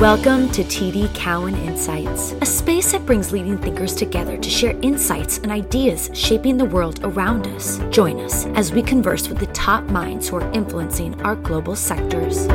Welcome to TD Cowen Insights, a space that brings leading thinkers together to share insights and ideas shaping the world around us. Join us as we converse with the top minds who are influencing our global sectors.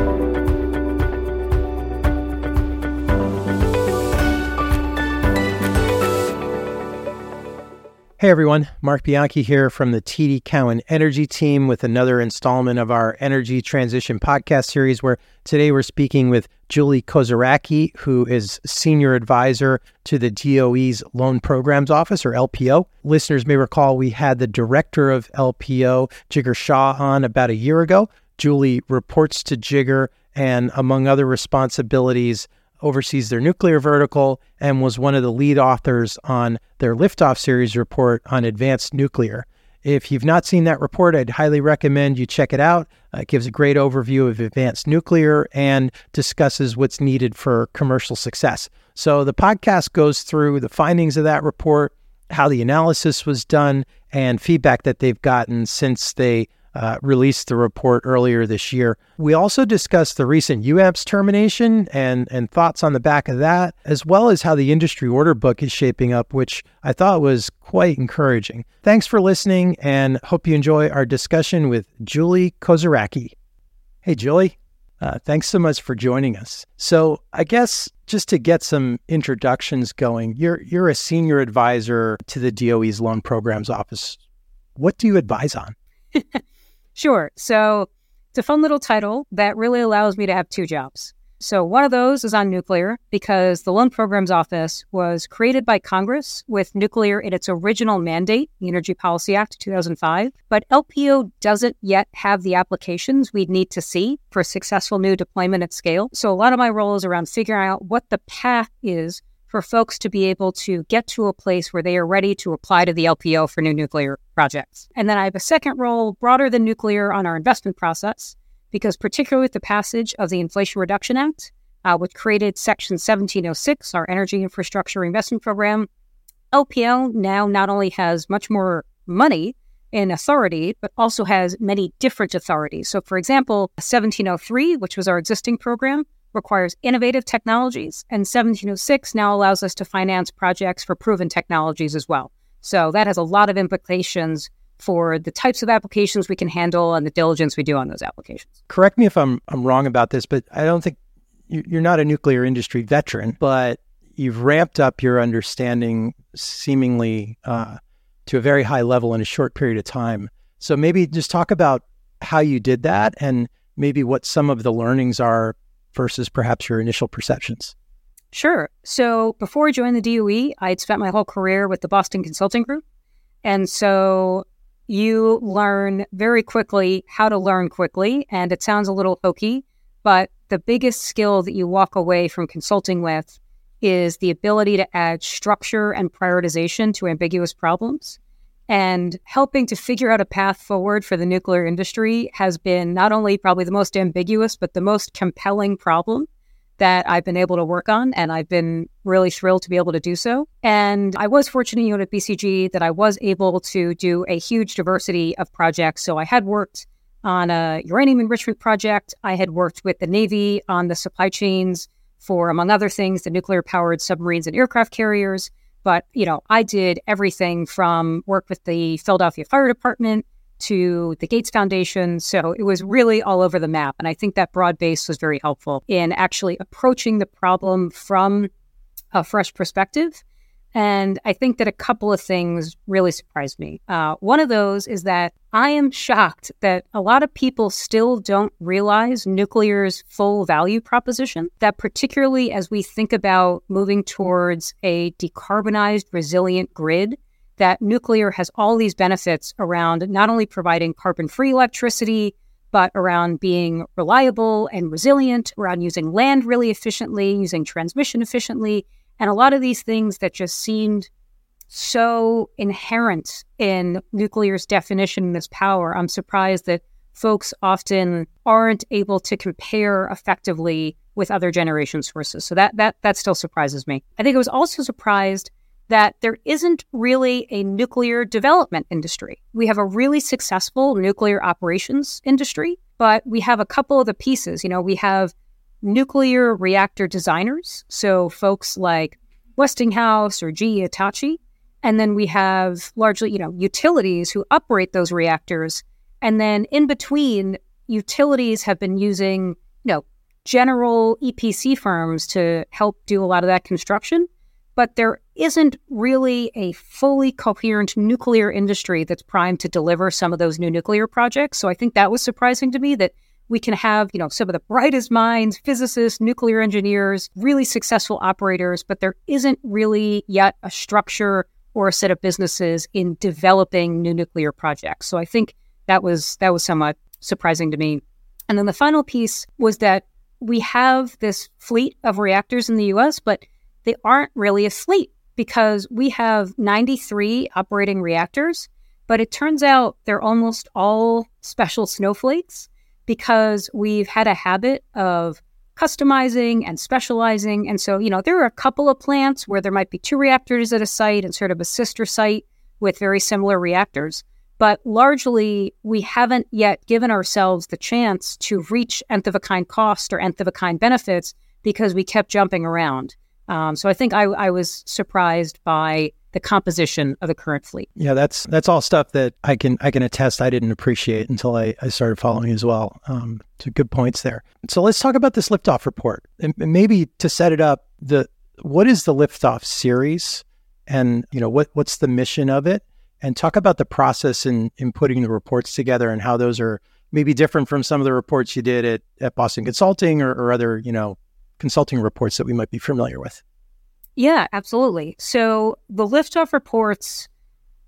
Hey everyone, Marc Bianchi here from the TD Cowen Energy Team with another installment of our Energy Transition podcast series where today we're speaking with Julie Kozeracki, who is Senior Advisor to the DOE's Loan Programs Office, or LPO. Listeners may recall we had the Director of LPO, Jigar Shah, on about a year ago. Julie reports to Jigar and, among other responsibilities, oversees their nuclear vertical and was one of the lead authors on their liftoff series report on advanced nuclear. If you've not seen that report, I'd highly recommend you check it out. Uh, it gives a great overview of advanced nuclear and discusses what's needed for commercial success. So the podcast goes through the findings of that report, how the analysis was done, and feedback that they've gotten since they uh, released the report earlier this year. We also discussed the recent UAMPS termination and, and thoughts on the back of that, as well as how the industry order book is shaping up, which I thought was quite encouraging. Thanks for listening and hope you enjoy our discussion with Julie Kozeracki. Hey, Julie. Uh, thanks so much for joining us. So, I guess just to get some introductions going, you're you're a senior advisor to the DOE's Loan Programs Office. What do you advise on? Sure. So it's a fun little title that really allows me to have two jobs. So one of those is on nuclear because the Loan Programs Office was created by Congress with nuclear in its original mandate, the Energy Policy Act 2005. But LPO doesn't yet have the applications we'd need to see for successful new deployment at scale. So a lot of my role is around figuring out what the path is for folks to be able to get to a place where they are ready to apply to the LPO for new nuclear projects. And then I have a second role broader than nuclear on our investment process, because particularly with the passage of the Inflation Reduction Act, uh, which created Section 1706, our Energy Infrastructure Investment Program, LPO now not only has much more money and authority, but also has many different authorities. So, for example, 1703, which was our existing program, requires innovative technologies, and 1706 now allows us to finance projects for proven technologies as well. So that has a lot of implications for the types of applications we can handle and the diligence we do on those applications. Correct me if I'm I'm wrong about this, but I don't think you're not a nuclear industry veteran, but you've ramped up your understanding seemingly uh, to a very high level in a short period of time. So maybe just talk about how you did that and maybe what some of the learnings are versus perhaps your initial perceptions? Sure. So before I joined the DOE, I'd spent my whole career with the Boston Consulting Group. And so you learn very quickly how to learn quickly. And it sounds a little hokey, but the biggest skill that you walk away from consulting with is the ability to add structure and prioritization to ambiguous problems. And helping to figure out a path forward for the nuclear industry has been not only probably the most ambiguous, but the most compelling problem that I've been able to work on. And I've been really thrilled to be able to do so. And I was fortunate you know, at BCG that I was able to do a huge diversity of projects. So I had worked on a uranium enrichment project. I had worked with the Navy on the supply chains for, among other things, the nuclear powered submarines and aircraft carriers. But, you know, I did everything from work with the Philadelphia Fire Department to the Gates Foundation. So it was really all over the map. And I think that broad base was very helpful in actually approaching the problem from a fresh perspective and I think that a couple of things really surprised me. Uh, one of those is that I am shocked that a lot of people still don't realize nuclear's full value proposition. That, particularly as we think about moving towards a decarbonized, resilient grid, that nuclear has all these benefits around not only providing carbon free electricity, but around being reliable and resilient, around using land really efficiently, using transmission efficiently and a lot of these things that just seemed so inherent in nuclear's definition and its power, I'm surprised that folks often aren't able to compare effectively with other generation sources. So that that that still surprises me. I think I was also surprised that there isn't really a nuclear development industry. We have a really successful nuclear operations industry, but we have a couple of the pieces. You know, we have nuclear reactor designers, so folks like Westinghouse or GE Hitachi, and then we have largely, you know, utilities who operate those reactors, and then in between, utilities have been using, you know, general EPC firms to help do a lot of that construction. But there isn't really a fully coherent nuclear industry that's primed to deliver some of those new nuclear projects. So I think that was surprising to me that we can have, you know, some of the brightest minds, physicists, nuclear engineers, really successful operators, but there isn't really yet a structure or a set of businesses in developing new nuclear projects. So I think that was that was somewhat surprising to me. And then the final piece was that we have this fleet of reactors in the US, but they aren't really asleep because we have 93 operating reactors, but it turns out they're almost all special snowflakes because we've had a habit of customizing and specializing. And so, you know, there are a couple of plants where there might be two reactors at a site and sort of a sister site with very similar reactors. But largely, we haven't yet given ourselves the chance to reach nth of a kind cost or nth of a kind benefits because we kept jumping around. Um, so I think I, I was surprised by the composition of the current fleet. Yeah, that's that's all stuff that I can I can attest I didn't appreciate until I, I started following as well. Um, good points there. So let's talk about this liftoff report, and maybe to set it up, the what is the liftoff series, and you know what what's the mission of it, and talk about the process in in putting the reports together and how those are maybe different from some of the reports you did at, at Boston Consulting or, or other you know consulting reports that we might be familiar with. Yeah, absolutely. So the liftoff reports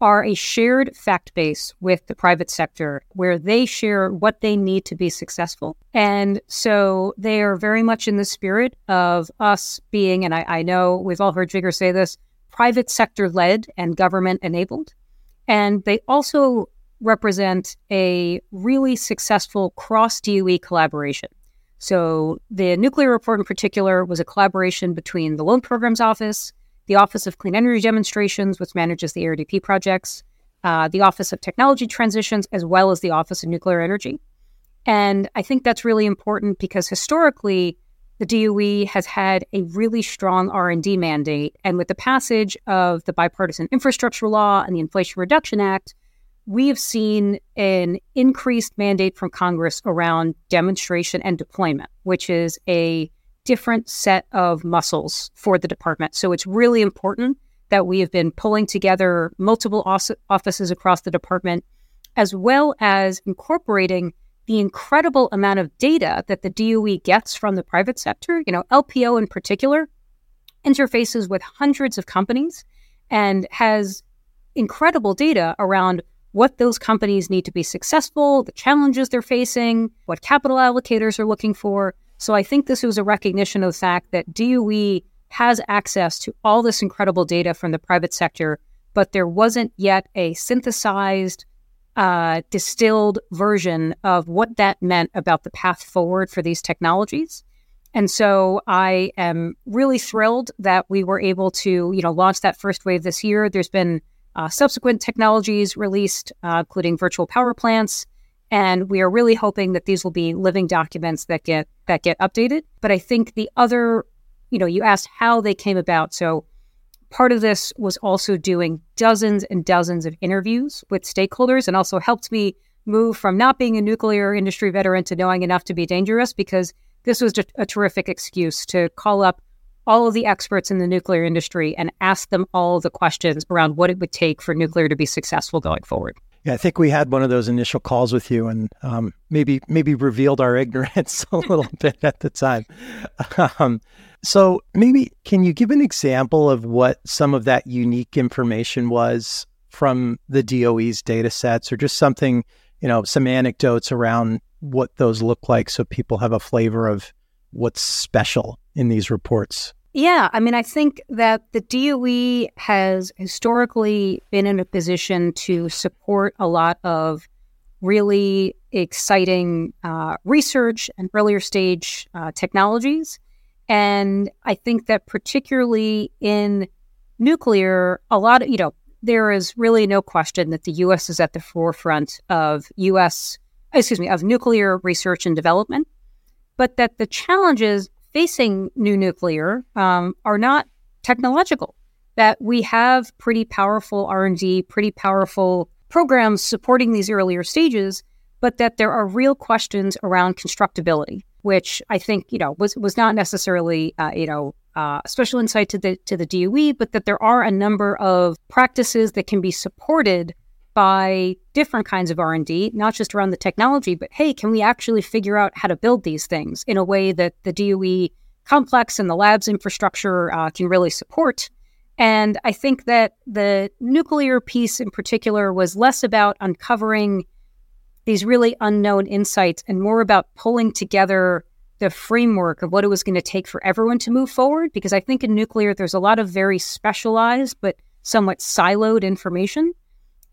are a shared fact base with the private sector where they share what they need to be successful. And so they are very much in the spirit of us being, and I, I know we've all heard Jigar say this, private sector led and government enabled. And they also represent a really successful cross DOE collaboration. So the nuclear report in particular was a collaboration between the Loan Programs Office, the Office of Clean Energy Demonstrations, which manages the ARDP projects, uh, the Office of Technology Transitions, as well as the Office of Nuclear Energy. And I think that's really important because historically, the DOE has had a really strong R&D mandate, and with the passage of the bipartisan infrastructure law and the Inflation Reduction Act, we have seen an increased mandate from Congress around demonstration and deployment, which is a different set of muscles for the department. So it's really important that we have been pulling together multiple offices across the department, as well as incorporating the incredible amount of data that the DOE gets from the private sector. You know, LPO in particular interfaces with hundreds of companies and has incredible data around what those companies need to be successful, the challenges they're facing, what capital allocators are looking for. So I think this was a recognition of the fact that DOE has access to all this incredible data from the private sector, but there wasn't yet a synthesized, uh, distilled version of what that meant about the path forward for these technologies. And so I am really thrilled that we were able to, you know, launch that first wave this year. There's been uh, subsequent technologies released, uh, including virtual power plants. And we are really hoping that these will be living documents that get that get updated. But I think the other, you know, you asked how they came about. So part of this was also doing dozens and dozens of interviews with stakeholders, and also helped me move from not being a nuclear industry veteran to knowing enough to be dangerous because this was a terrific excuse to call up all of the experts in the nuclear industry and ask them all the questions around what it would take for nuclear to be successful going forward. Yeah, I think we had one of those initial calls with you, and um, maybe maybe revealed our ignorance a little bit at the time. Um, so maybe can you give an example of what some of that unique information was from the DOE's data sets, or just something, you know, some anecdotes around what those look like, so people have a flavor of what's special in these reports? Yeah, I mean, I think that the DOE has historically been in a position to support a lot of really exciting uh, research and earlier stage uh, technologies. And I think that particularly in nuclear, a lot of, you know, there is really no question that the US is at the forefront of US, excuse me, of nuclear research and development. but that the challenges facing new nuclear um, are not technological. That we have pretty powerful R and D, pretty powerful programs supporting these earlier stages, but that there are real questions around constructability, which I think you know was was not necessarily uh, you know uh, special insight to the to the DOE, but that there are a number of practices that can be supported by different kinds of R&D, not just around the technology, but hey, can we actually figure out how to build these things in a way that the DOE complex and the labs infrastructure uh, can really support? And I think that the nuclear piece in particular was less about uncovering these really unknown insights and more about pulling together the framework of what it was going to take for everyone to move forward. Because I think in nuclear, there's a lot of very specialized but somewhat siloed information.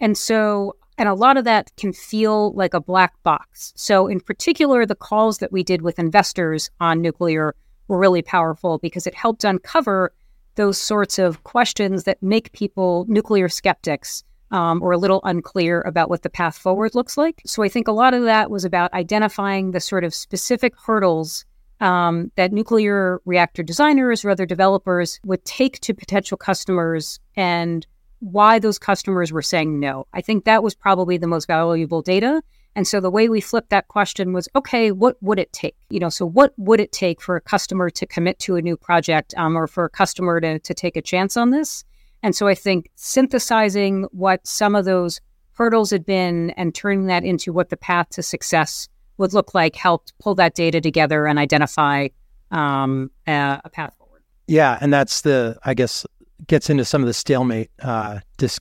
And so, and a lot of that can feel like a black box. So, in particular, the calls that we did with investors on nuclear were really powerful because it helped uncover those sorts of questions that make people nuclear skeptics um, or a little unclear about what the path forward looks like. So I think a lot of that was about identifying the sort of specific hurdles um, that nuclear reactor designers or other developers would take to potential customers and why those customers were saying no. I think that was probably the most valuable data. And so the way we flipped that question was, okay, what would it take? You know, so what would it take for a customer to commit to a new project um, or for a customer to, to take a chance on this? And so I think synthesizing what some of those hurdles had been and turning that into what the path to success would look like helped pull that data together and identify um, a, a, path forward. Yeah, and that's the I guess gets into some of the stalemate uh, this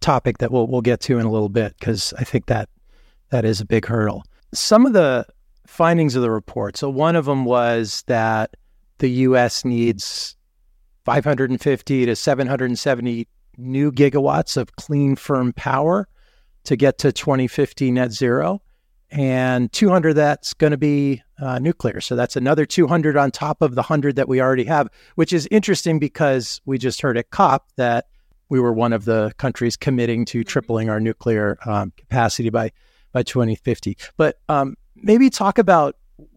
topic that we'll we'll get to in a little bit because I think that that is a big hurdle. Some of the findings of the report. So one of them was that the U.S. needs 550 to 770 new gigawatts of clean, firm power to get to 2050 net zero. And 200 that's going to be uh, nuclear. So that's another 200 on top of the 100 that we already have, which is interesting because we just heard at COP that we were one of the countries committing to tripling our nuclear um, capacity by by 2050. But um, maybe talk about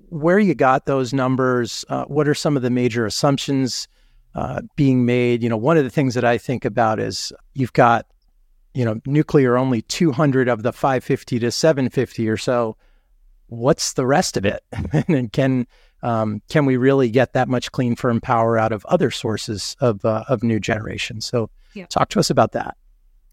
where you got those numbers. Uh, what are some of the major assumptions uh, being made. You know, one of the things that I think about is you've got, you know, nuclear only 200 of the 550 to 750 or so. What's the rest of it? and can um, can we really get that much clean firm power out of other sources of uh, of new generation? So, yeah. talk to us about that.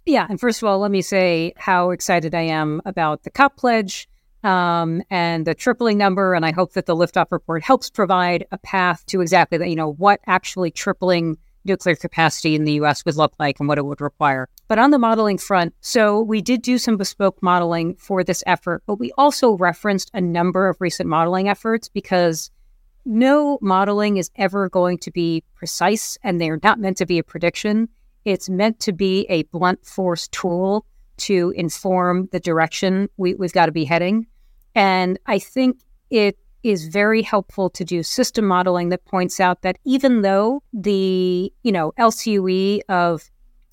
Yeah, and first of all, let me say how excited I am about the COP pledge um, and the tripling number. And I hope that the liftoff report helps provide a path to exactly that, you know, what actually tripling nuclear capacity in the US would look like and what it would require. But on the modeling front, so we did do some bespoke modeling for this effort, but we also referenced a number of recent modeling efforts because no modeling is ever going to be precise and they're not meant to be a prediction. It's meant to be a blunt force tool to inform the direction we, we've got to be heading. And I think it is very helpful to do system modeling that points out that even though the, you know, LCOE of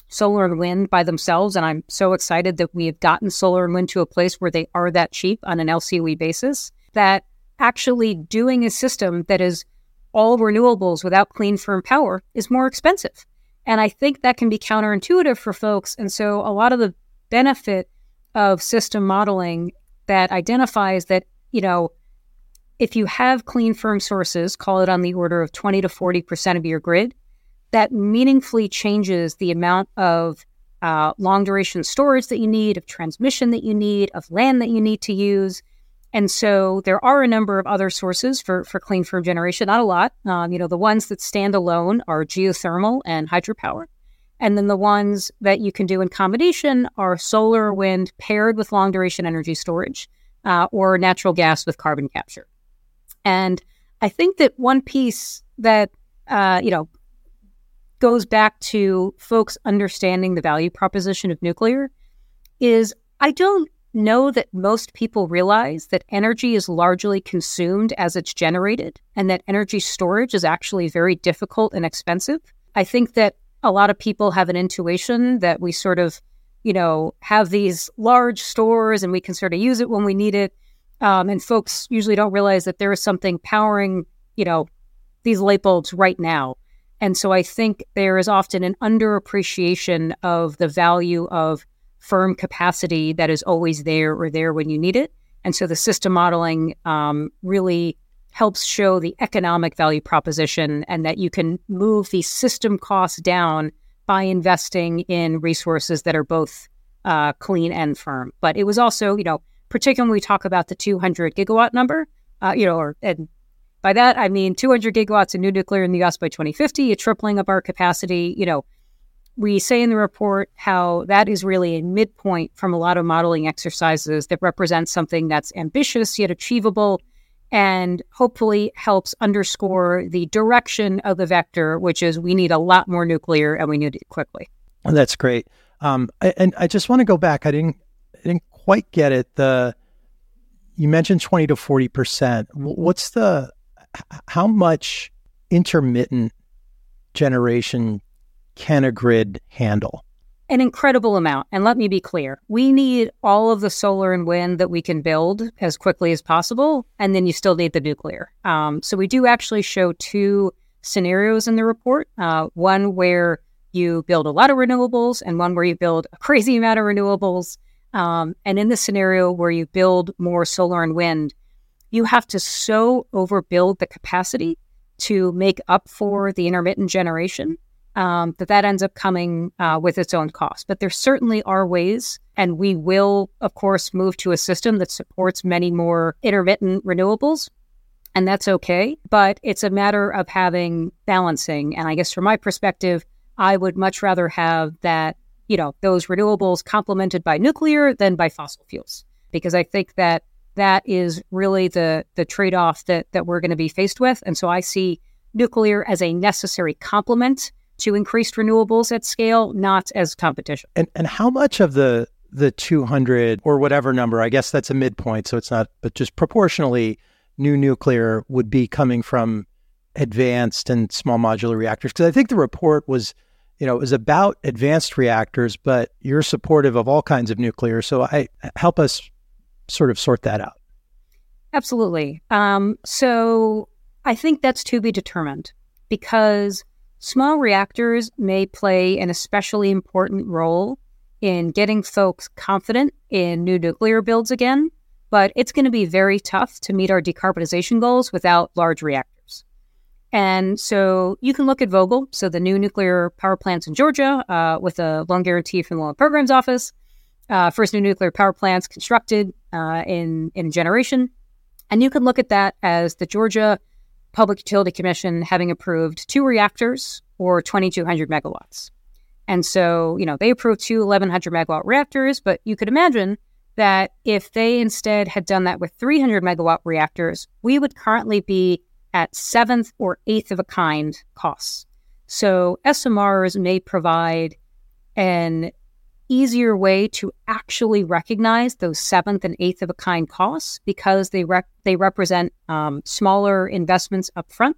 solar and wind by themselves, and I'm so excited that we have gotten solar and wind to a place where they are that cheap on an LCOE basis, that actually doing a system that is all renewables without clean firm power is more expensive. And I think that can be counterintuitive for folks. And so a lot of the benefit of system modeling that identifies that, you know, if you have clean firm sources, call it on the order of 20 to 40% of your grid, that meaningfully changes the amount of uh, long duration storage that you need, of transmission that you need, of land that you need to use. And so there are a number of other sources for, for clean firm generation, not a lot. Um, you know, the ones that stand alone are geothermal and hydropower. And then the ones that you can do in combination are solar, wind paired with long duration energy storage uh, or natural gas with carbon capture. And I think that one piece that, uh, you know, goes back to folks understanding the value proposition of nuclear is I don't know that most people realize that energy is largely consumed as it's generated and that energy storage is actually very difficult and expensive. I think that a lot of people have an intuition that we sort of, you know, have these large stores and we can sort of use it when we need it. Um, and folks usually don't realize that there is something powering, you know, these light bulbs right now. And so I think there is often an underappreciation of the value of firm capacity that is always there or there when you need it. And so the system modeling um, really helps show the economic value proposition and that you can move the system costs down by investing in resources that are both uh, clean and firm. But it was also, you know, particularly when we talk about the 200 gigawatt number, uh, you know, or and by that I mean 200 gigawatts of new nuclear in the U.S. by 2050, a tripling of our capacity. You know, we say in the report how that is really a midpoint from a lot of modeling exercises that represents something that's ambitious yet achievable and hopefully helps underscore the direction of the vector, which is we need a lot more nuclear and we need it quickly. That's great. Um, and I just want to go back. I didn't quite get it. The you mentioned twenty to forty percent. What's the how much intermittent generation can a grid handle? An incredible amount. And let me be clear we need all of the solar and wind that we can build as quickly as possible. And then you still need the nuclear. Um, so we do actually show two scenarios in the report uh, one where you build a lot of renewables, and one where you build a crazy amount of renewables. Um, and in the scenario where you build more solar and wind, you have to so overbuild the capacity to make up for the intermittent generation um, that that ends up coming uh, with its own cost. But there certainly are ways, and we will, of course, move to a system that supports many more intermittent renewables. And that's okay. But it's a matter of having balancing. And I guess from my perspective, I would much rather have that, you know, those renewables complemented by nuclear than by fossil fuels, because I think that that is really the the trade off that that we're going to be faced with. And so I see nuclear as a necessary complement to increased renewables at scale, not as competition. And and how much of the the 200 or whatever number, I guess that's a midpoint, so it's not, but just proportionally, new nuclear would be coming from advanced and small modular reactors? Because I think the report was, you know, it was about advanced reactors, but you're supportive of all kinds of nuclear. So I help us sort of sort that out. Absolutely. Um, so I think that's to be determined because Small reactors may play an especially important role in getting folks confident in new nuclear builds again, but it's going to be very tough to meet our decarbonization goals without large reactors. And so you can look at Vogtle, so the new nuclear power plants in Georgia uh, with a loan guarantee from the Loan Programs Office. Uh, first new nuclear power plants constructed uh, in, in generation. And you can look at that as the Georgia Public Utility Commission having approved two reactors or 2,200 megawatts. And so, you know, they approved two 1,100 megawatt reactors, but you could imagine that if they instead had done that with 300 megawatt reactors, we would currently be at seventh or eighth of a kind costs. So SMRs may provide an easier way to actually recognize those seventh and eighth of a kind costs because they they represent um, smaller investments up front,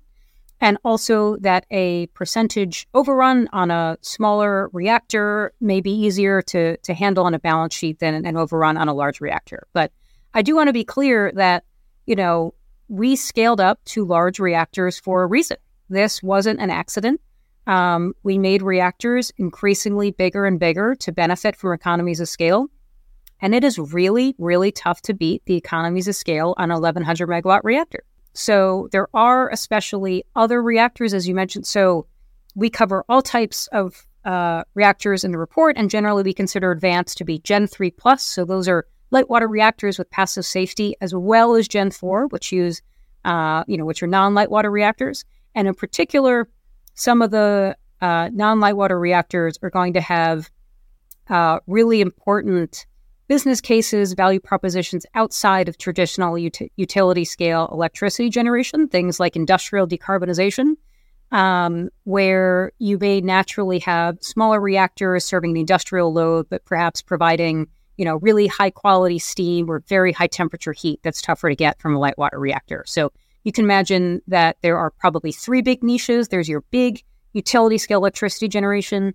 and also that a percentage overrun on a smaller reactor may be easier to to handle on a balance sheet than an overrun on a large reactor. But I do want to be clear that you know we scaled up to large reactors for a reason. This wasn't an accident. Um, we made reactors increasingly bigger and bigger to benefit from economies of scale. And it is really, really tough to beat the economies of scale on a 1100 megawatt reactor. So there are especially other reactors, as you mentioned. So we cover all types of uh, reactors in the report, and generally we consider advanced to be Gen 3 plus. So those are light water reactors with passive safety, as well as Gen 4, which use, uh, you know, which are non-light water reactors. And in particular, some of the uh, non light water reactors are going to have uh, really important business cases, value propositions outside of traditional ut- utility scale electricity generation, things like industrial decarbonization, um, where you may naturally have smaller reactors serving the industrial load, but perhaps providing you know really high quality steam or very high temperature heat that's tougher to get from a light water reactor. So you can imagine that there are probably three big niches. There's your big utility scale electricity generation.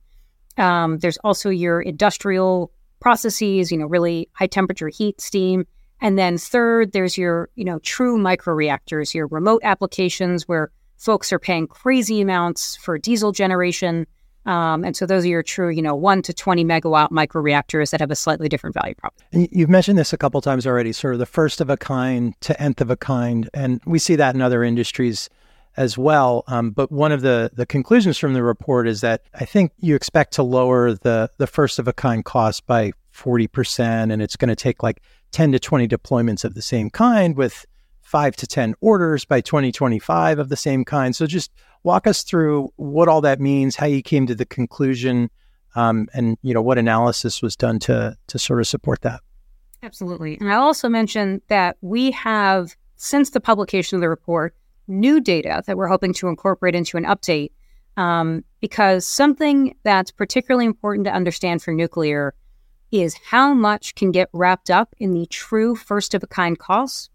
Um, there's also your industrial processes, you know, really high temperature heat, steam. And then third, there's your, you know, true microreactors, your remote applications where folks are paying crazy amounts for diesel generation. Um, and so those are your true, you know, one to 20 megawatt microreactors that have a slightly different value prop. You've mentioned this a couple times already, sort of the first of a kind to nth of a kind. And we see that in other industries as well. Um, but one of the, the conclusions from the report is that I think you expect to lower the, the first of a kind cost by 40%, and it's going to take like 10 to 20 deployments of the same kind with five to 10 orders by 2025 of the same kind. So just walk us through what all that means, how you came to the conclusion, um, and you know what analysis was done to to sort of support that. Absolutely. And I'll also mentioned that we have, since the publication of the report, new data that we're hoping to incorporate into an update. Um, because something that's particularly important to understand for nuclear is how much can get wrapped up in the true first of a kind costs.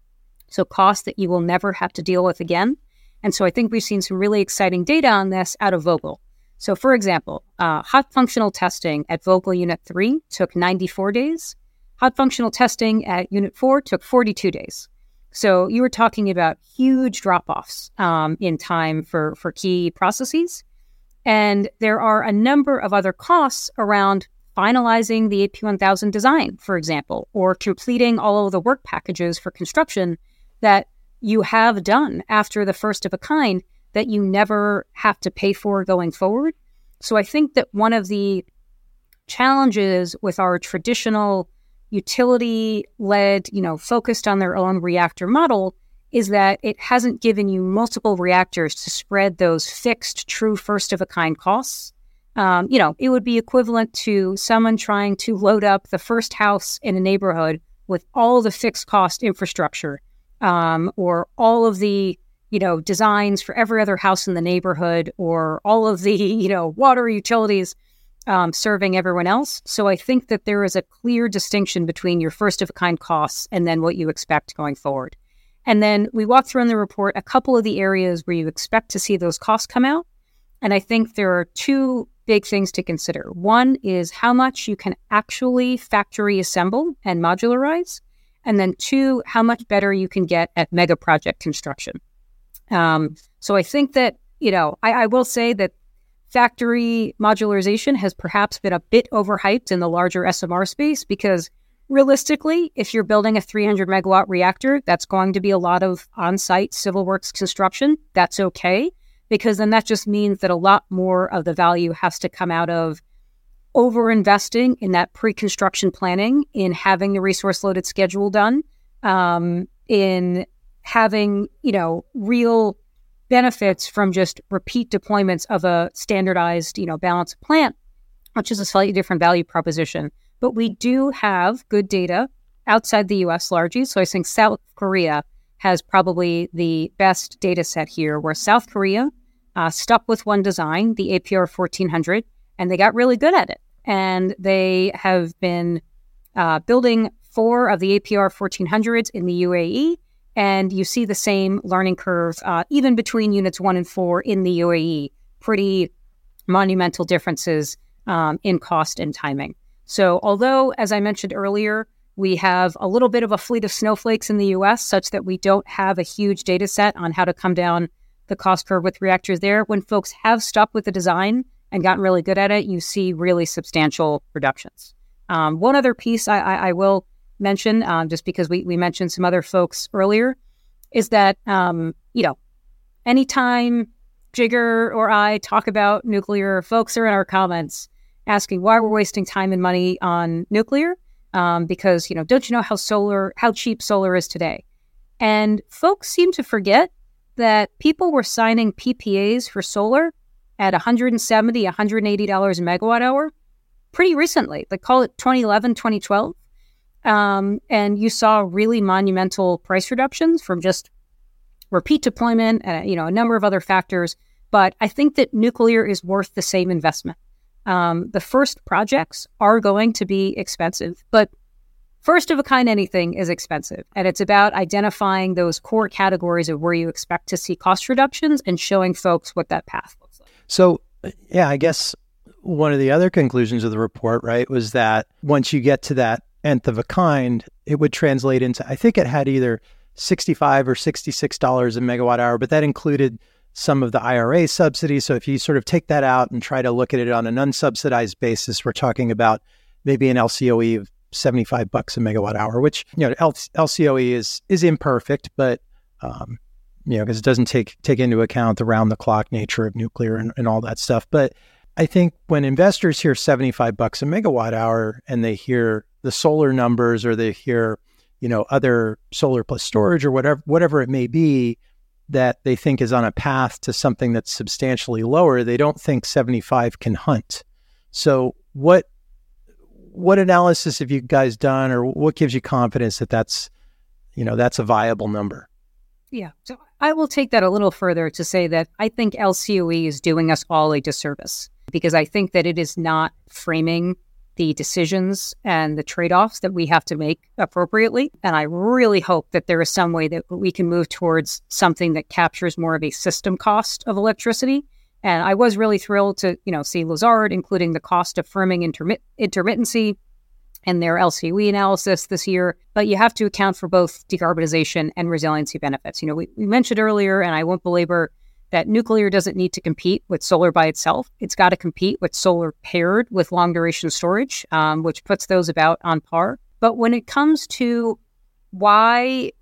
So, costs that you will never have to deal with again. And so, I think we've seen some really exciting data on this out of Vogtle. So, for example, uh, hot functional testing at Vogtle Unit 3 took 94 days. Hot functional testing at Unit 4 took 42 days. So, you were talking about huge drop offs um, in time for, for key processes. And there are a number of other costs around finalizing the AP1000 design, for example, or completing all of the work packages for construction that you have done after the first of a kind that you never have to pay for going forward. So I think that one of the challenges with our traditional utility led, you know, focused on their own reactor model is that it hasn't given you multiple reactors to spread those fixed, true first of a kind costs um, you know, it would be equivalent to someone trying to load up the first house in a neighborhood with all the fixed cost infrastructure um, or all of the, you know, designs for every other house in the neighborhood or all of the, you know, water utilities um, serving everyone else. So I think that there is a clear distinction between your first of a kind costs and then what you expect going forward. And then we walk through in the report a couple of the areas where you expect to see those costs come out. And I think there are two big things to consider. One is how much you can actually factory assemble and modularize. And then two, how much better you can get at mega project construction. Um, so I think that, you know, I, I will say that factory modularization has perhaps been a bit overhyped in the larger SMR space because realistically, if you're building a 300 megawatt reactor, that's going to be a lot of on site civil works construction. That's okay because then that just means that a lot more of the value has to come out of over investing in that pre construction planning, in having the resource loaded schedule done, um, in having, you know, real benefits from just repeat deployments of a standardized, you know, balanced plant, which is a slightly different value proposition. But we do have good data outside the US largely. So I think South Korea has probably the best data set here, where South Korea uh, stuck with one design, the APR 1400, and they got really good at it. And they have been uh, building four of the APR 1400s in the UAE. And you see the same learning curve uh, even between units one and four in the UAE. Pretty monumental differences um, in cost and timing. So, although, as I mentioned earlier, we have a little bit of a fleet of snowflakes in the US, such that we don't have a huge data set on how to come down the cost curve with reactors there. When folks have stuck with the design and gotten really good at it, you see really substantial reductions. Um, one other piece I, I, I will mention, um, just because we, we mentioned some other folks earlier, is that, um, you know, anytime Jigar or I talk about nuclear, folks are in our comments asking why we're wasting time and money on nuclear. Um, because, you know, don't you know how solar, how cheap solar is today? And folks seem to forget that people were signing PPAs for solar at 170 $180 a megawatt hour pretty recently. They call it 2011, 2012. Um, and you saw really monumental price reductions from just repeat deployment and you know a number of other factors. But I think that nuclear is worth the same investment. Um, the first projects are going to be expensive, but First of a kind anything is expensive, and it's about identifying those core categories of where you expect to see cost reductions and showing folks what that path looks like. So, yeah, I guess one of the other conclusions of the report, right, was that once you get to that nth of a kind, it would translate into, I think it had either 65 or $66 a megawatt hour, but that included some of the IRA subsidies. So if you sort of take that out and try to look at it on an unsubsidized basis, we're talking about maybe an LCOE of 75 bucks a megawatt hour, which, you know, LCOE is, is imperfect, but, um, you know, because it doesn't take, take into account the round the clock nature of nuclear and, and all that stuff. But I think when investors hear 75 bucks a megawatt hour and they hear the solar numbers or they hear, you know, other solar plus storage or whatever, whatever it may be, that they think is on a path to something that's substantially lower, they don't think 75 can hunt. So what what analysis have you guys done or what gives you confidence that that's you know that's a viable number? Yeah. So I will take that a little further to say that I think LCOE is doing us all a disservice because I think that it is not framing the decisions and the trade offs that we have to make appropriately. And I really hope that there is some way that we can move towards something that captures more of a system cost of electricity. And I was really thrilled to, you know, see Lazard including the cost of firming intermit- intermittency in their LCOE analysis this year. But you have to account for both decarbonization and resiliency benefits. You know, we, we mentioned earlier, and I won't belabor that nuclear doesn't need to compete with solar by itself. It's got to compete with solar paired with long duration storage, um, which puts those about on par. But when it comes to why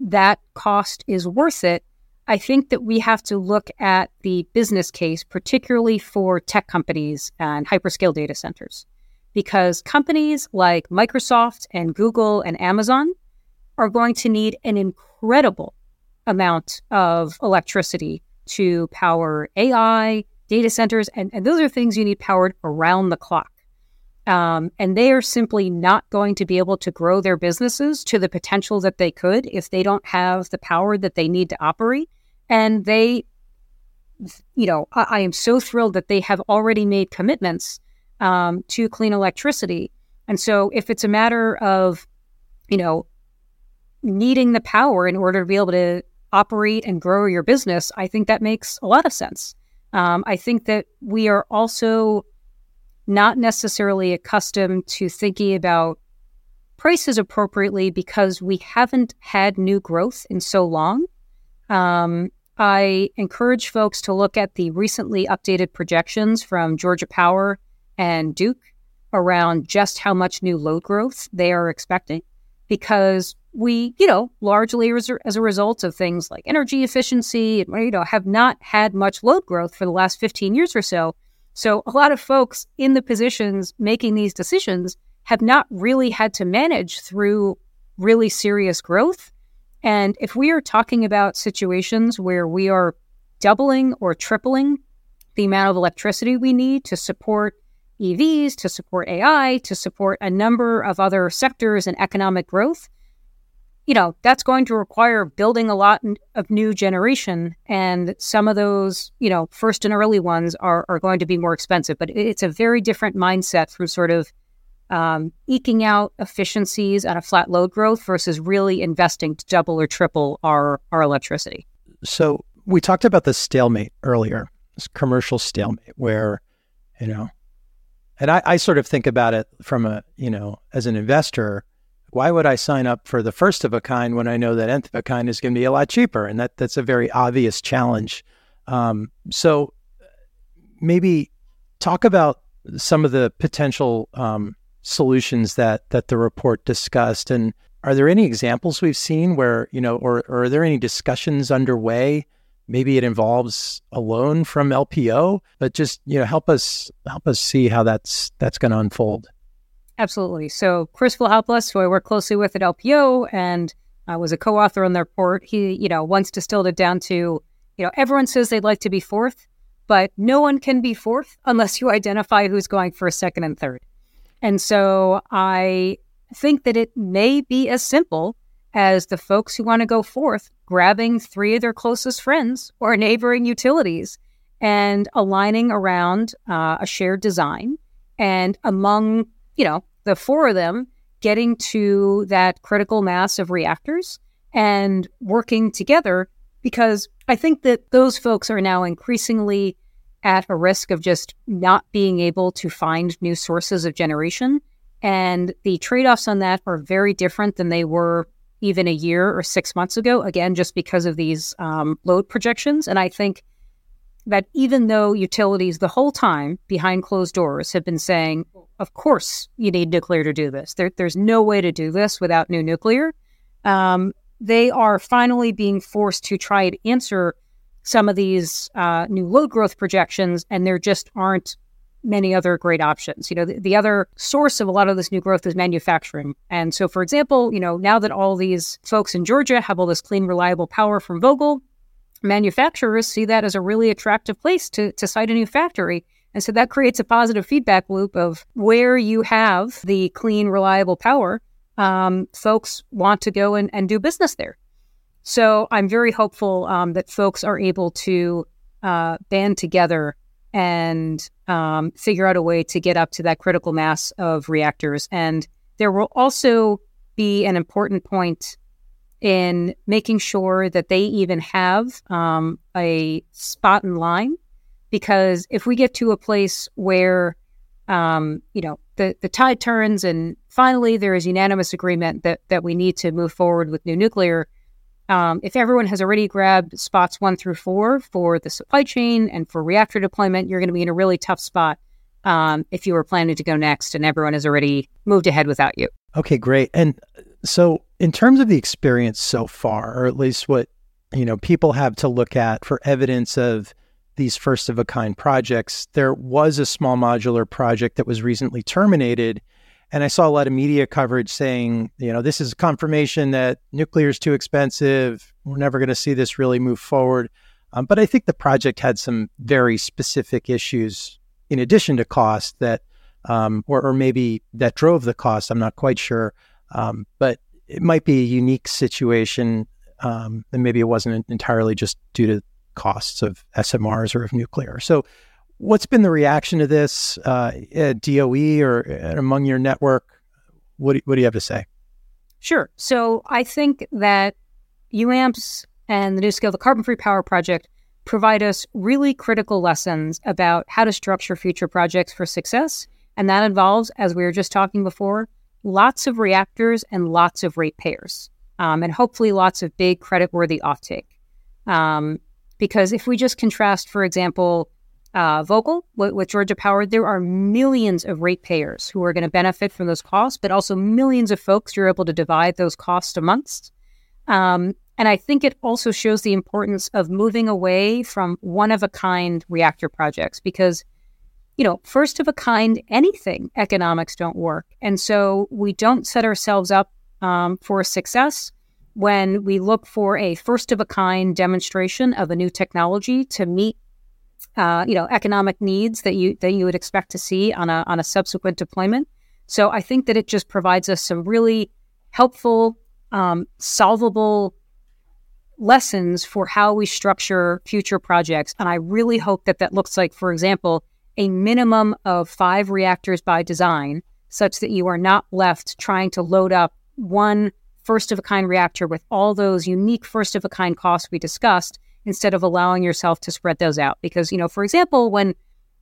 that cost is worth it, I think that we have to look at the business case, particularly for tech companies and hyperscale data centers, because companies like Microsoft and Google and Amazon are going to need an incredible amount of electricity to power AI, data centers, and, and those are things you need powered around the clock. Um, and they are simply not going to be able to grow their businesses to the potential that they could if they don't have the power that they need to operate. And they, you know, I, I am so thrilled that they have already made commitments um, to clean electricity. And so if it's a matter of, you know, needing the power in order to be able to operate and grow your business, I think that makes a lot of sense. Um, I think that we are also not necessarily accustomed to thinking about prices appropriately because we haven't had new growth in so long. Um, I encourage folks to look at the recently updated projections from Georgia Power and Duke around just how much new load growth they are expecting because we, you know, largely as a, as a result of things like energy efficiency, you know, have not had much load growth for the last 15 years or so. So a lot of folks in the positions making these decisions have not really had to manage through really serious growth. And if we are talking about situations where we are doubling or tripling the amount of electricity we need to support EVs, to support AI, to support a number of other sectors and economic growth, you know, that's going to require building a lot of new generation. And some of those, you know, first and early ones are, are going to be more expensive. But it's a very different mindset from sort of um, eking out efficiencies at a flat load growth versus really investing to double or triple our, our electricity. So we talked about the stalemate earlier, this commercial stalemate where, you know, and I, I sort of think about it from a, you know, as an investor, why would I sign up for the first of a kind when I know that nth of a kind is going to be a lot cheaper? And that that's a very obvious challenge. Um, so maybe talk about some of the potential um, solutions that that the report discussed, and are there any examples we've seen where you know, or, or are there any discussions underway? Maybe it involves a loan from LPO, but just you know, help us help us see how that's that's going to unfold. Absolutely. So Chris Vlahoplus, who I work closely with at LPO and I was a co-author on the report, he, you know, once distilled it down to, you know, everyone says they'd like to be fourth, but no one can be fourth unless you identify who's going for a second and third. And so I think that it may be as simple as the folks who want to go fourth grabbing three of their closest friends or neighboring utilities and aligning around uh, a shared design. And among you know, the four of them getting to that critical mass of reactors and working together because I think that those folks are now increasingly at a risk of just not being able to find new sources of generation And the trade offs on that are very different than they were even a year or six months ago, again, just because of these um, load projections. And I think that even though utilities the whole time behind closed doors have been saying, of course, you need nuclear to do this, there, there's no way to do this without new nuclear, um, they are finally being forced to try and answer some of these uh, new load growth projections, and there just aren't many other great options. You know, the, the, other source of a lot of this new growth is manufacturing. And so, for example, you know, now that all these folks in Georgia have all this clean, reliable power from Vogtle, manufacturers see that as a really attractive place to, to site a new factory. And so that creates a positive feedback loop of where you have the clean, reliable power, um, folks want to go and, and do business there. So I'm very hopeful um, that folks are able to uh, band together and um, figure out a way to get up to that critical mass of reactors. And there will also be an important point in making sure that they even have um, a spot in line. Because if we get to a place where, um, you know, the, the tide turns and finally there is unanimous agreement that, that we need to move forward with new nuclear, um, if everyone has already grabbed spots one through four for the supply chain and for reactor deployment, you're going to be in a really tough spot um, if you were planning to go next and everyone has already moved ahead without you. Okay, great. And so, in terms of the experience so far, or at least what you know people have to look at for evidence of these first of a kind projects, there was a small modular project that was recently terminated and I saw a lot of media coverage saying, you know, this is confirmation that nuclear is too expensive. We're never going to see this really move forward. Um, but I think the project had some very specific issues in addition to cost that, um, or, or, maybe that drove the cost. I'm not quite sure. Um, but it might be a unique situation. Um, and maybe it wasn't entirely just due to costs of SMRs or of nuclear. So What's been the reaction to this uh, at DOE or among your network? What do, what do you have to say? Sure. So I think that UAMPS and the NuScale, the Carbon Free Power Project, provide us really critical lessons about how to structure future projects for success. And that involves, as we were just talking before, lots of reactors and lots of ratepayers, um, and hopefully lots of big credit-worthy offtake. Um, because if we just contrast, for example, uh, Vogtle with, with, Georgia Power, there are millions of ratepayers who are going to benefit from those costs, but also millions of folks who are able to divide those costs amongst. Um, and I think it also shows the importance of moving away from one of a kind reactor projects because, you know, first of a kind anything economics don't work. And so we don't set ourselves up um, for success when we look for a first of a kind demonstration of a new technology to meet uh, you know, economic needs that you that you would expect to see on a on a subsequent deployment. So I think that it just provides us some really helpful, um, solvable lessons for how we structure future projects. And I really hope that that looks like, for example, a minimum of five reactors by design, such that you are not left trying to load up one first of a kind reactor with all those unique first of a kind costs we discussed instead of allowing yourself to spread those out. Because, you know, for example, when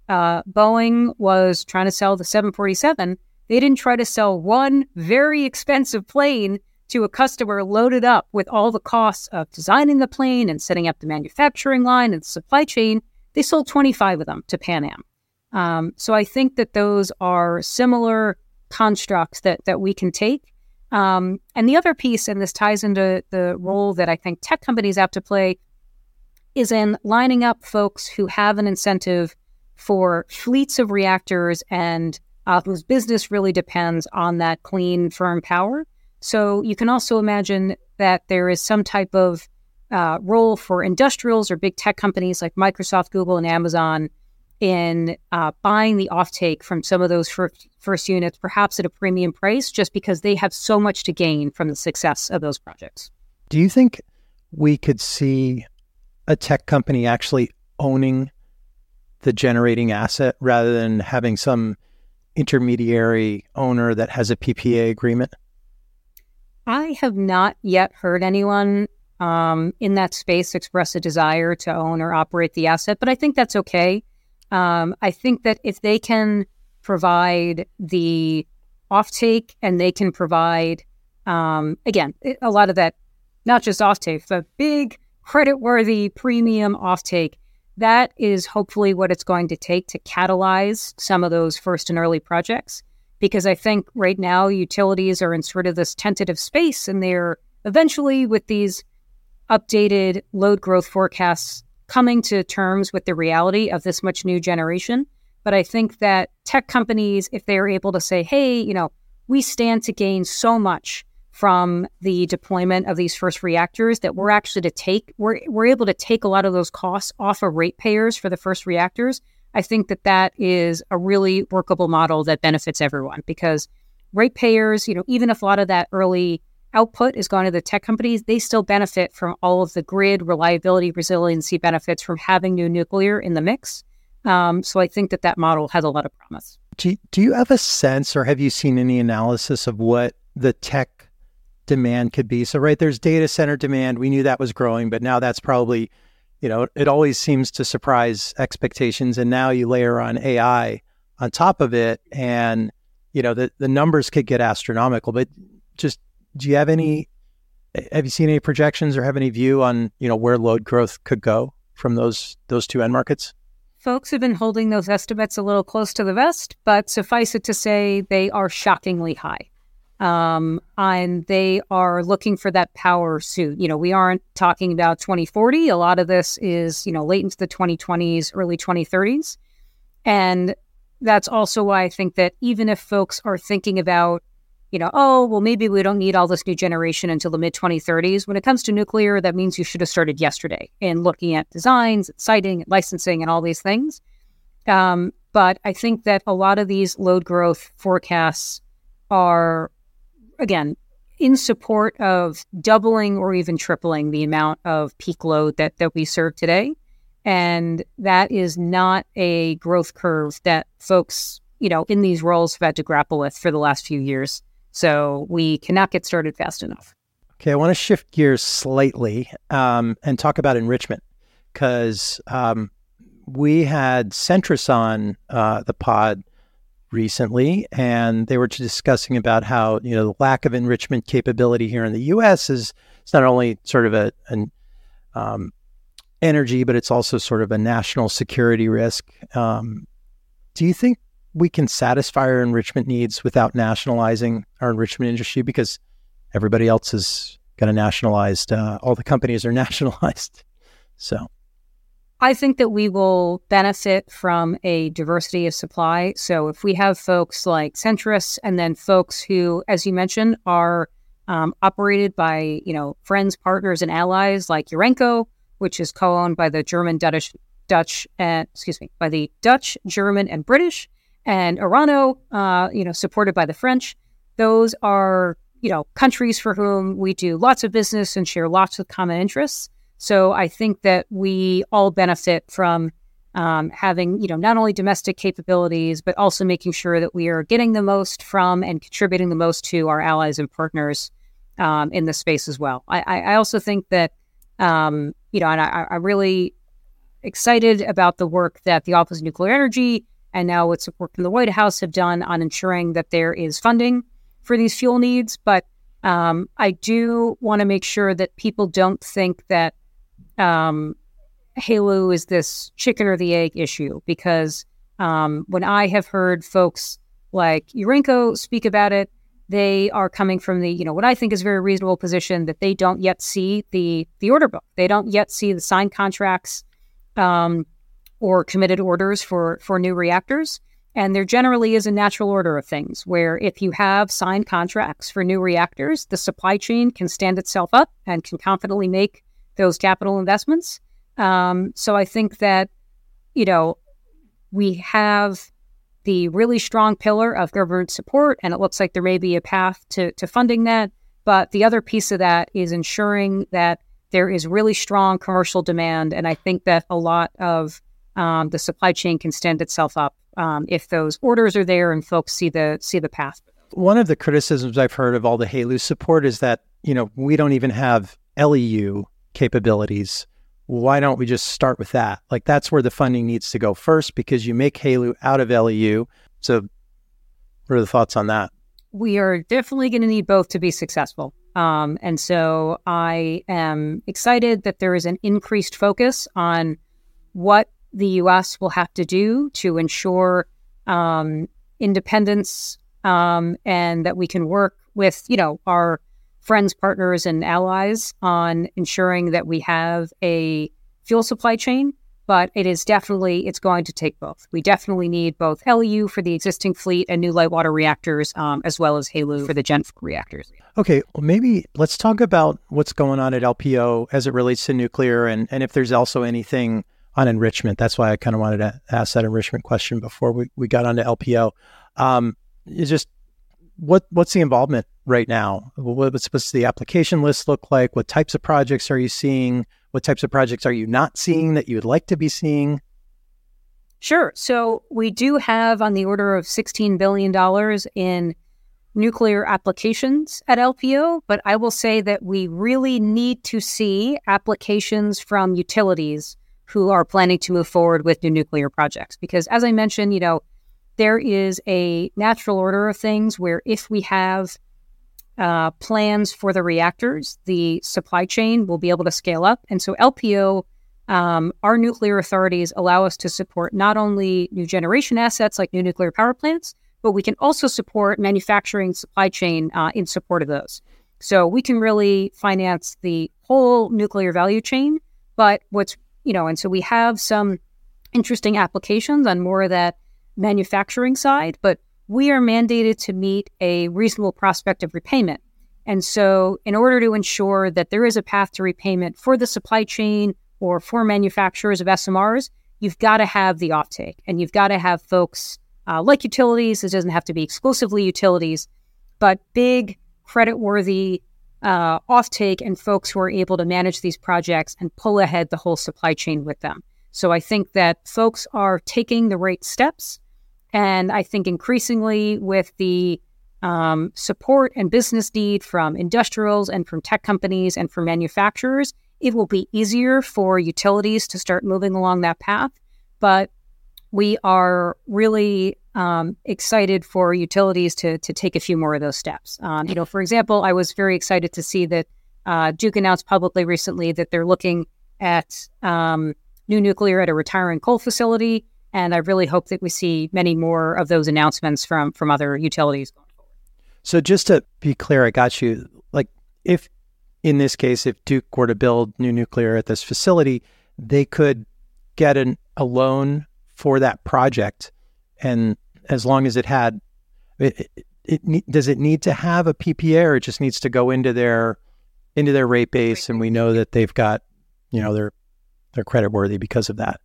uh, Boeing was trying to sell the 747, they didn't try to sell one very expensive plane to a customer loaded up with all the costs of designing the plane and setting up the manufacturing line and the supply chain. They sold 25 of them to Pan Am. Um, so I think that those are similar constructs that that we can take. Um, and the other piece, and this ties into the role that I think tech companies have to play, is in lining up folks who have an incentive for fleets of reactors and uh, whose business really depends on that clean, firm power. So you can also imagine that there is some type of uh, role for industrials or big tech companies like Microsoft, Google, and Amazon in uh, buying the offtake from some of those first, first units, perhaps at a premium price, just because they have so much to gain from the success of those projects. Do you think we could see a tech company actually owning the generating asset rather than having some intermediary owner that has a PPA agreement? I have not yet heard anyone um, in that space express a desire to own or operate the asset, but I think that's okay. Um, I think that if they can provide the offtake and they can provide, um, again, a lot of that, not just offtake, but big credit worthy premium offtake. That is hopefully what it's going to take to catalyze some of those first and early projects. Because I think right now utilities are in sort of this tentative space and they're eventually with these updated load growth forecasts coming to terms with the reality of this much new generation. But I think that tech companies, if they're able to say, hey, you know, we stand to gain so much from the deployment of these first reactors that we're actually to take, we're, we're able to take a lot of those costs off of ratepayers for the first reactors. I think that that is a really workable model that benefits everyone because ratepayers, you know, even if a lot of that early output is going to the tech companies, they still benefit from all of the grid reliability, resiliency benefits from having new nuclear in the mix. Um, so I think that that model has a lot of promise. Do, do you have a sense or have you seen any analysis of what the tech demand could be? So, right, there's data center demand. We knew that was growing, but now that's probably, you know, it always seems to surprise expectations. And now you layer on AI on top of it, and, you know, the, the numbers could get astronomical. But just do you have any, have you seen any projections or have any view on, you know, where load growth could go from those those two end markets? Folks have been holding those estimates a little close to the vest, but suffice it to say, they are shockingly high. Um, and they are looking for that power soon. You know, we aren't talking about 2040. A lot of this is, you know, late into the 2020s, early 2030s. And that's also why I think that even if folks are thinking about you know, oh, well, maybe we don't need all this new generation until the mid 2030s. When it comes to nuclear, that means you should have started yesterday in looking at designs, siting, licensing, and all these things. Um, but I think that a lot of these load growth forecasts are, again, in support of doubling or even tripling the amount of peak load that, that we serve today. And that is not a growth curve that folks, you know, in these roles have had to grapple with for the last few years. So we cannot get started fast enough. Okay, I want to shift gears slightly um, and talk about enrichment because um, we had Centrus on uh, the pod recently, and they were discussing about how you know the lack of enrichment capability here in the U.S. is it's not only sort of a an um, energy, but it's also sort of a national security risk. Um, do you think we can satisfy our enrichment needs without nationalizing our enrichment industry because everybody else is going to nationalized. Uh, all the companies are nationalized. So I think that we will benefit from a diversity of supply. So if we have folks like Centrus and then folks who, as you mentioned, are um, operated by you know friends, partners, and allies like Urenco, which is co-owned by the German, Dutch, Dutch, and excuse me, by the Dutch, German, and British and Orano, uh, you know, supported by the French. Those are, you know, countries for whom we do lots of business and share lots of common interests. So I think that we all benefit from um, having, you know, not only domestic capabilities, but also making sure that we are getting the most from and contributing the most to our allies and partners um, in the space as well. I, I also think that, um, you know, and I, I'm really excited about the work that the Office of Nuclear Energy and now with support from the White House have done on ensuring that there is funding for these fuel needs. But um, I do want to make sure that people don't think that um, HALEU is this chicken or the egg issue because um, when I have heard folks like Urenco speak about it, they are coming from the, you know, what I think is a very reasonable position that they don't yet see the the order book. They don't yet see the signed contracts. Um, or committed orders for, for new reactors. And there generally is a natural order of things where if you have signed contracts for new reactors, the supply chain can stand itself up and can confidently make those capital investments. Um, so I think that, you know, we have the really strong pillar of government support, and it looks like there may be a path to, to funding that. But the other piece of that is ensuring that there is really strong commercial demand. And I think that a lot of um, the supply chain can stand itself up um, if those orders are there and folks see the see the path. One of the criticisms I've heard of all the HALEU support is that you know we don't even have LEU capabilities. Why don't we just start with that? Like that's where the funding needs to go first because you make HALEU out of LEU. So, what are the thoughts on that? we are definitely going to need both to be successful. Um, and so I am excited that there is an increased focus on what the U.S. will have to do to ensure um, independence um, and that we can work with, you know, our friends, partners, and allies on ensuring that we have a fuel supply chain. But it is definitely it's going to take both. We definitely need both LEU for the existing fleet and new light water reactors, um, as well as HALEU for the Gen 4 reactors. Okay, well, maybe let's talk about what's going on at LPO as it relates to nuclear, and and if there's also anything on enrichment. That's why I kind of wanted to ask that enrichment question before we, we got onto LPO. Um, it's just what what's the involvement right now? What's, what's the application list look like? What types of projects are you seeing? What types of projects are you not seeing that you would like to be seeing? Sure. So we do have on the order of $16 billion in nuclear applications at LPO, but I will say that we really need to see applications from utilities who are planning to move forward with new nuclear projects. Because as I mentioned, you know, there is a natural order of things where if we have uh, plans for the reactors, the supply chain will be able to scale up. And so LPO, um, our nuclear authorities allow us to support not only new generation assets like new nuclear power plants, but we can also support manufacturing supply chain uh, in support of those. So we can really finance the whole nuclear value chain. But what's, you know, and so we have some interesting applications on more of that manufacturing side, but we are mandated to meet a reasonable prospect of repayment. And so, in order to ensure that there is a path to repayment for the supply chain or for manufacturers of SMRs, you've got to have the offtake and you've got to have folks uh, like utilities. It doesn't have to be exclusively utilities, but big, credit worthy uh, offtake and folks who are able to manage these projects and pull ahead the whole supply chain with them. So I think that folks are taking the right steps. And I think increasingly with the um, support and business need from industrials and from tech companies and from manufacturers, it will be easier for utilities to start moving along that path. But we are really um, excited for utilities to to take a few more of those steps. Um, you know, for example, I was very excited to see that uh, Duke announced publicly recently that they're looking at um, new nuclear at a retiring coal facility. And I really hope that we see many more of those announcements from from other utilities going forward. So just to be clear, I got you. Like if in this case, if Duke were to build new nuclear at this facility, they could get an, a loan for that project. And as long as it had, it, it, it, does it need to have a PPA or it just needs to go into their into their rate base, and we know that they've got, you know, they're they're credit worthy because of that.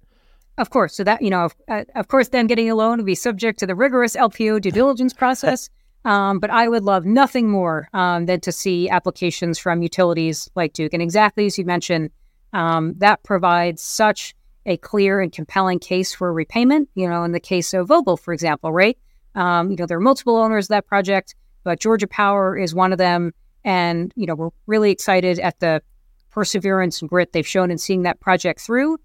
Of course. So that, you know, of, uh, of course, then getting a loan would be subject to the rigorous LPO due diligence process. Um, but I would love nothing more um, than to see applications from utilities like Duke. And exactly as you mentioned, um, that provides such a clear and compelling case for repayment. You know, in the case of Vogtle, for example, right? Um, you know, there are multiple owners of that project, but Georgia Power is one of them. And, you know, we're really excited at the perseverance and grit they've shown in seeing that project through.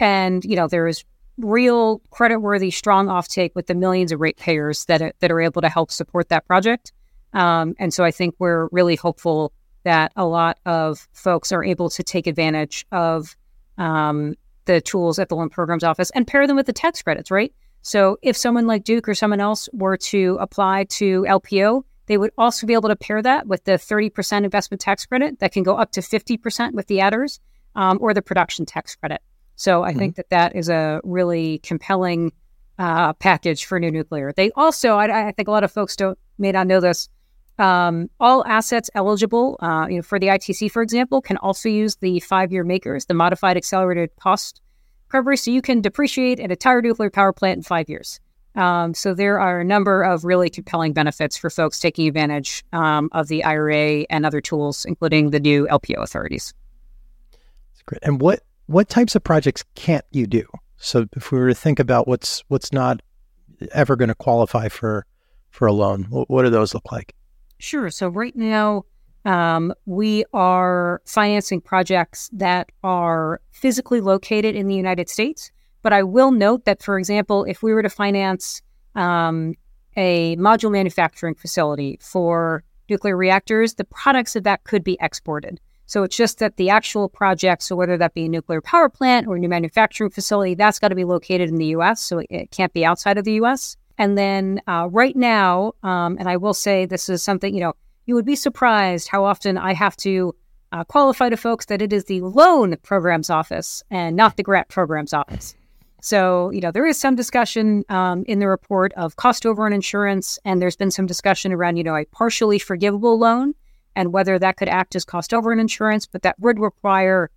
And, you know, there is real credit-worthy, strong offtake with the millions of ratepayers that are, that are able to help support that project. Um, and so I think we're really hopeful that a lot of folks are able to take advantage of um, the tools at the loan programs office and pair them with the tax credits, right? So if someone like Duke or someone else were to apply to LPO, they would also be able to pair that with the 30% investment tax credit that can go up to 50% with the adders um, or the production tax credit. So I mm-hmm. think that that is a really compelling uh, package for new nuclear. They also, I, I, think a lot of folks don't may not know this. Um, all assets eligible, uh, you know, for the ITC, for example, can also use the five-year MACRS, the modified accelerated cost recovery. So you can depreciate an entire nuclear power plant in five years. Um, so there are a number of really compelling benefits for folks taking advantage um, of the IRA and other tools, including the new LPO authorities. That's great. And what what types of projects can't you do? So if we were to think about what's what's not ever going to qualify for for a loan, what, what do those look like? Sure. So right now, um, we are financing projects that are physically located in the United States. But I will note that, for example, if we were to finance um, a module manufacturing facility for nuclear reactors, the products of that could be exported. So it's just that the actual project, so whether that be a nuclear power plant or a new manufacturing facility, that's got to be located in the US. So it can't be outside of the US. And then uh, right now, um, and I will say this is something, you know, you would be surprised how often I have to uh, qualify to folks that it is the loan programs office and not the grant programs office. So, you know, there is some discussion um, in the report of cost overrun insurance, and there's been some discussion around, you know, a partially forgivable loan and whether that could act as cost overrun insurance, but that would require,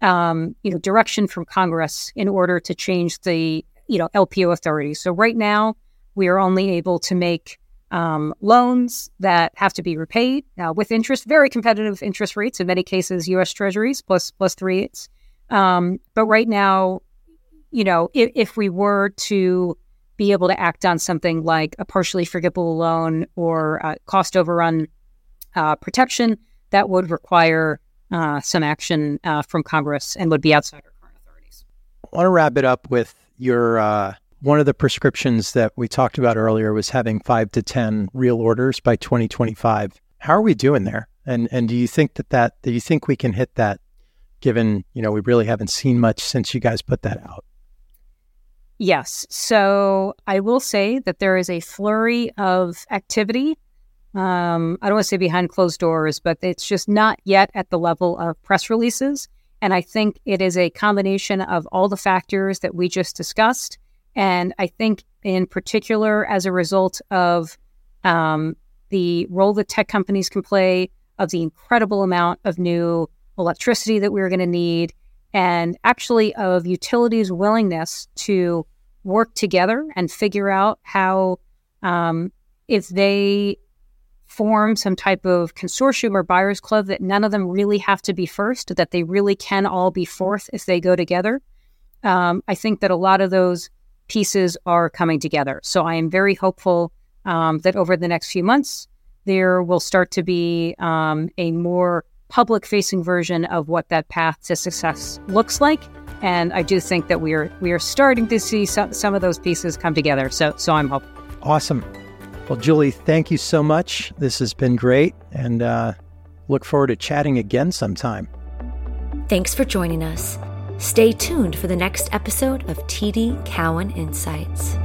um, you know, direction from Congress in order to change the, you know, LPO authority. So right now, we are only able to make um, loans that have to be repaid uh, with interest, very competitive interest rates in many cases, U.S. Treasuries plus plus three eighths. Um, but right now, you know, if, if we were to be able to act on something like a partially forgivable loan or uh, cost overrun uh, protection, that would require uh, some action uh, from Congress and would be outside our current authorities. I want to wrap it up with your uh, one of the prescriptions that we talked about earlier was having five to ten real orders by 2025. How are we doing there? And and do you think that that do you think we can hit that? Given you know we really haven't seen much since you guys put that out. Yes. So I will say that there is a flurry of activity um, I don't want to say behind closed doors, but it's just not yet at the level of press releases. And I think it is a combination of all the factors that we just discussed. And I think, in particular, as a result of um, the role that tech companies can play, of the incredible amount of new electricity that we're going to need, and actually of utilities' willingness to work together and figure out how, um, if they form some type of consortium or buyers club that none of them really have to be first, that they really can all be fourth if they go together. Um, I think that a lot of those pieces are coming together. So I am very hopeful um, that over the next few months, there will start to be um, a more public facing version of what that path to success looks like. And I do think that we are we are starting to see some, some of those pieces come together. So so I'm hopeful. Awesome. Well, Julie, thank you so much. This has been great, and uh, look forward to chatting again sometime. Thanks for joining us. Stay tuned for the next episode of TD Cowen Insights.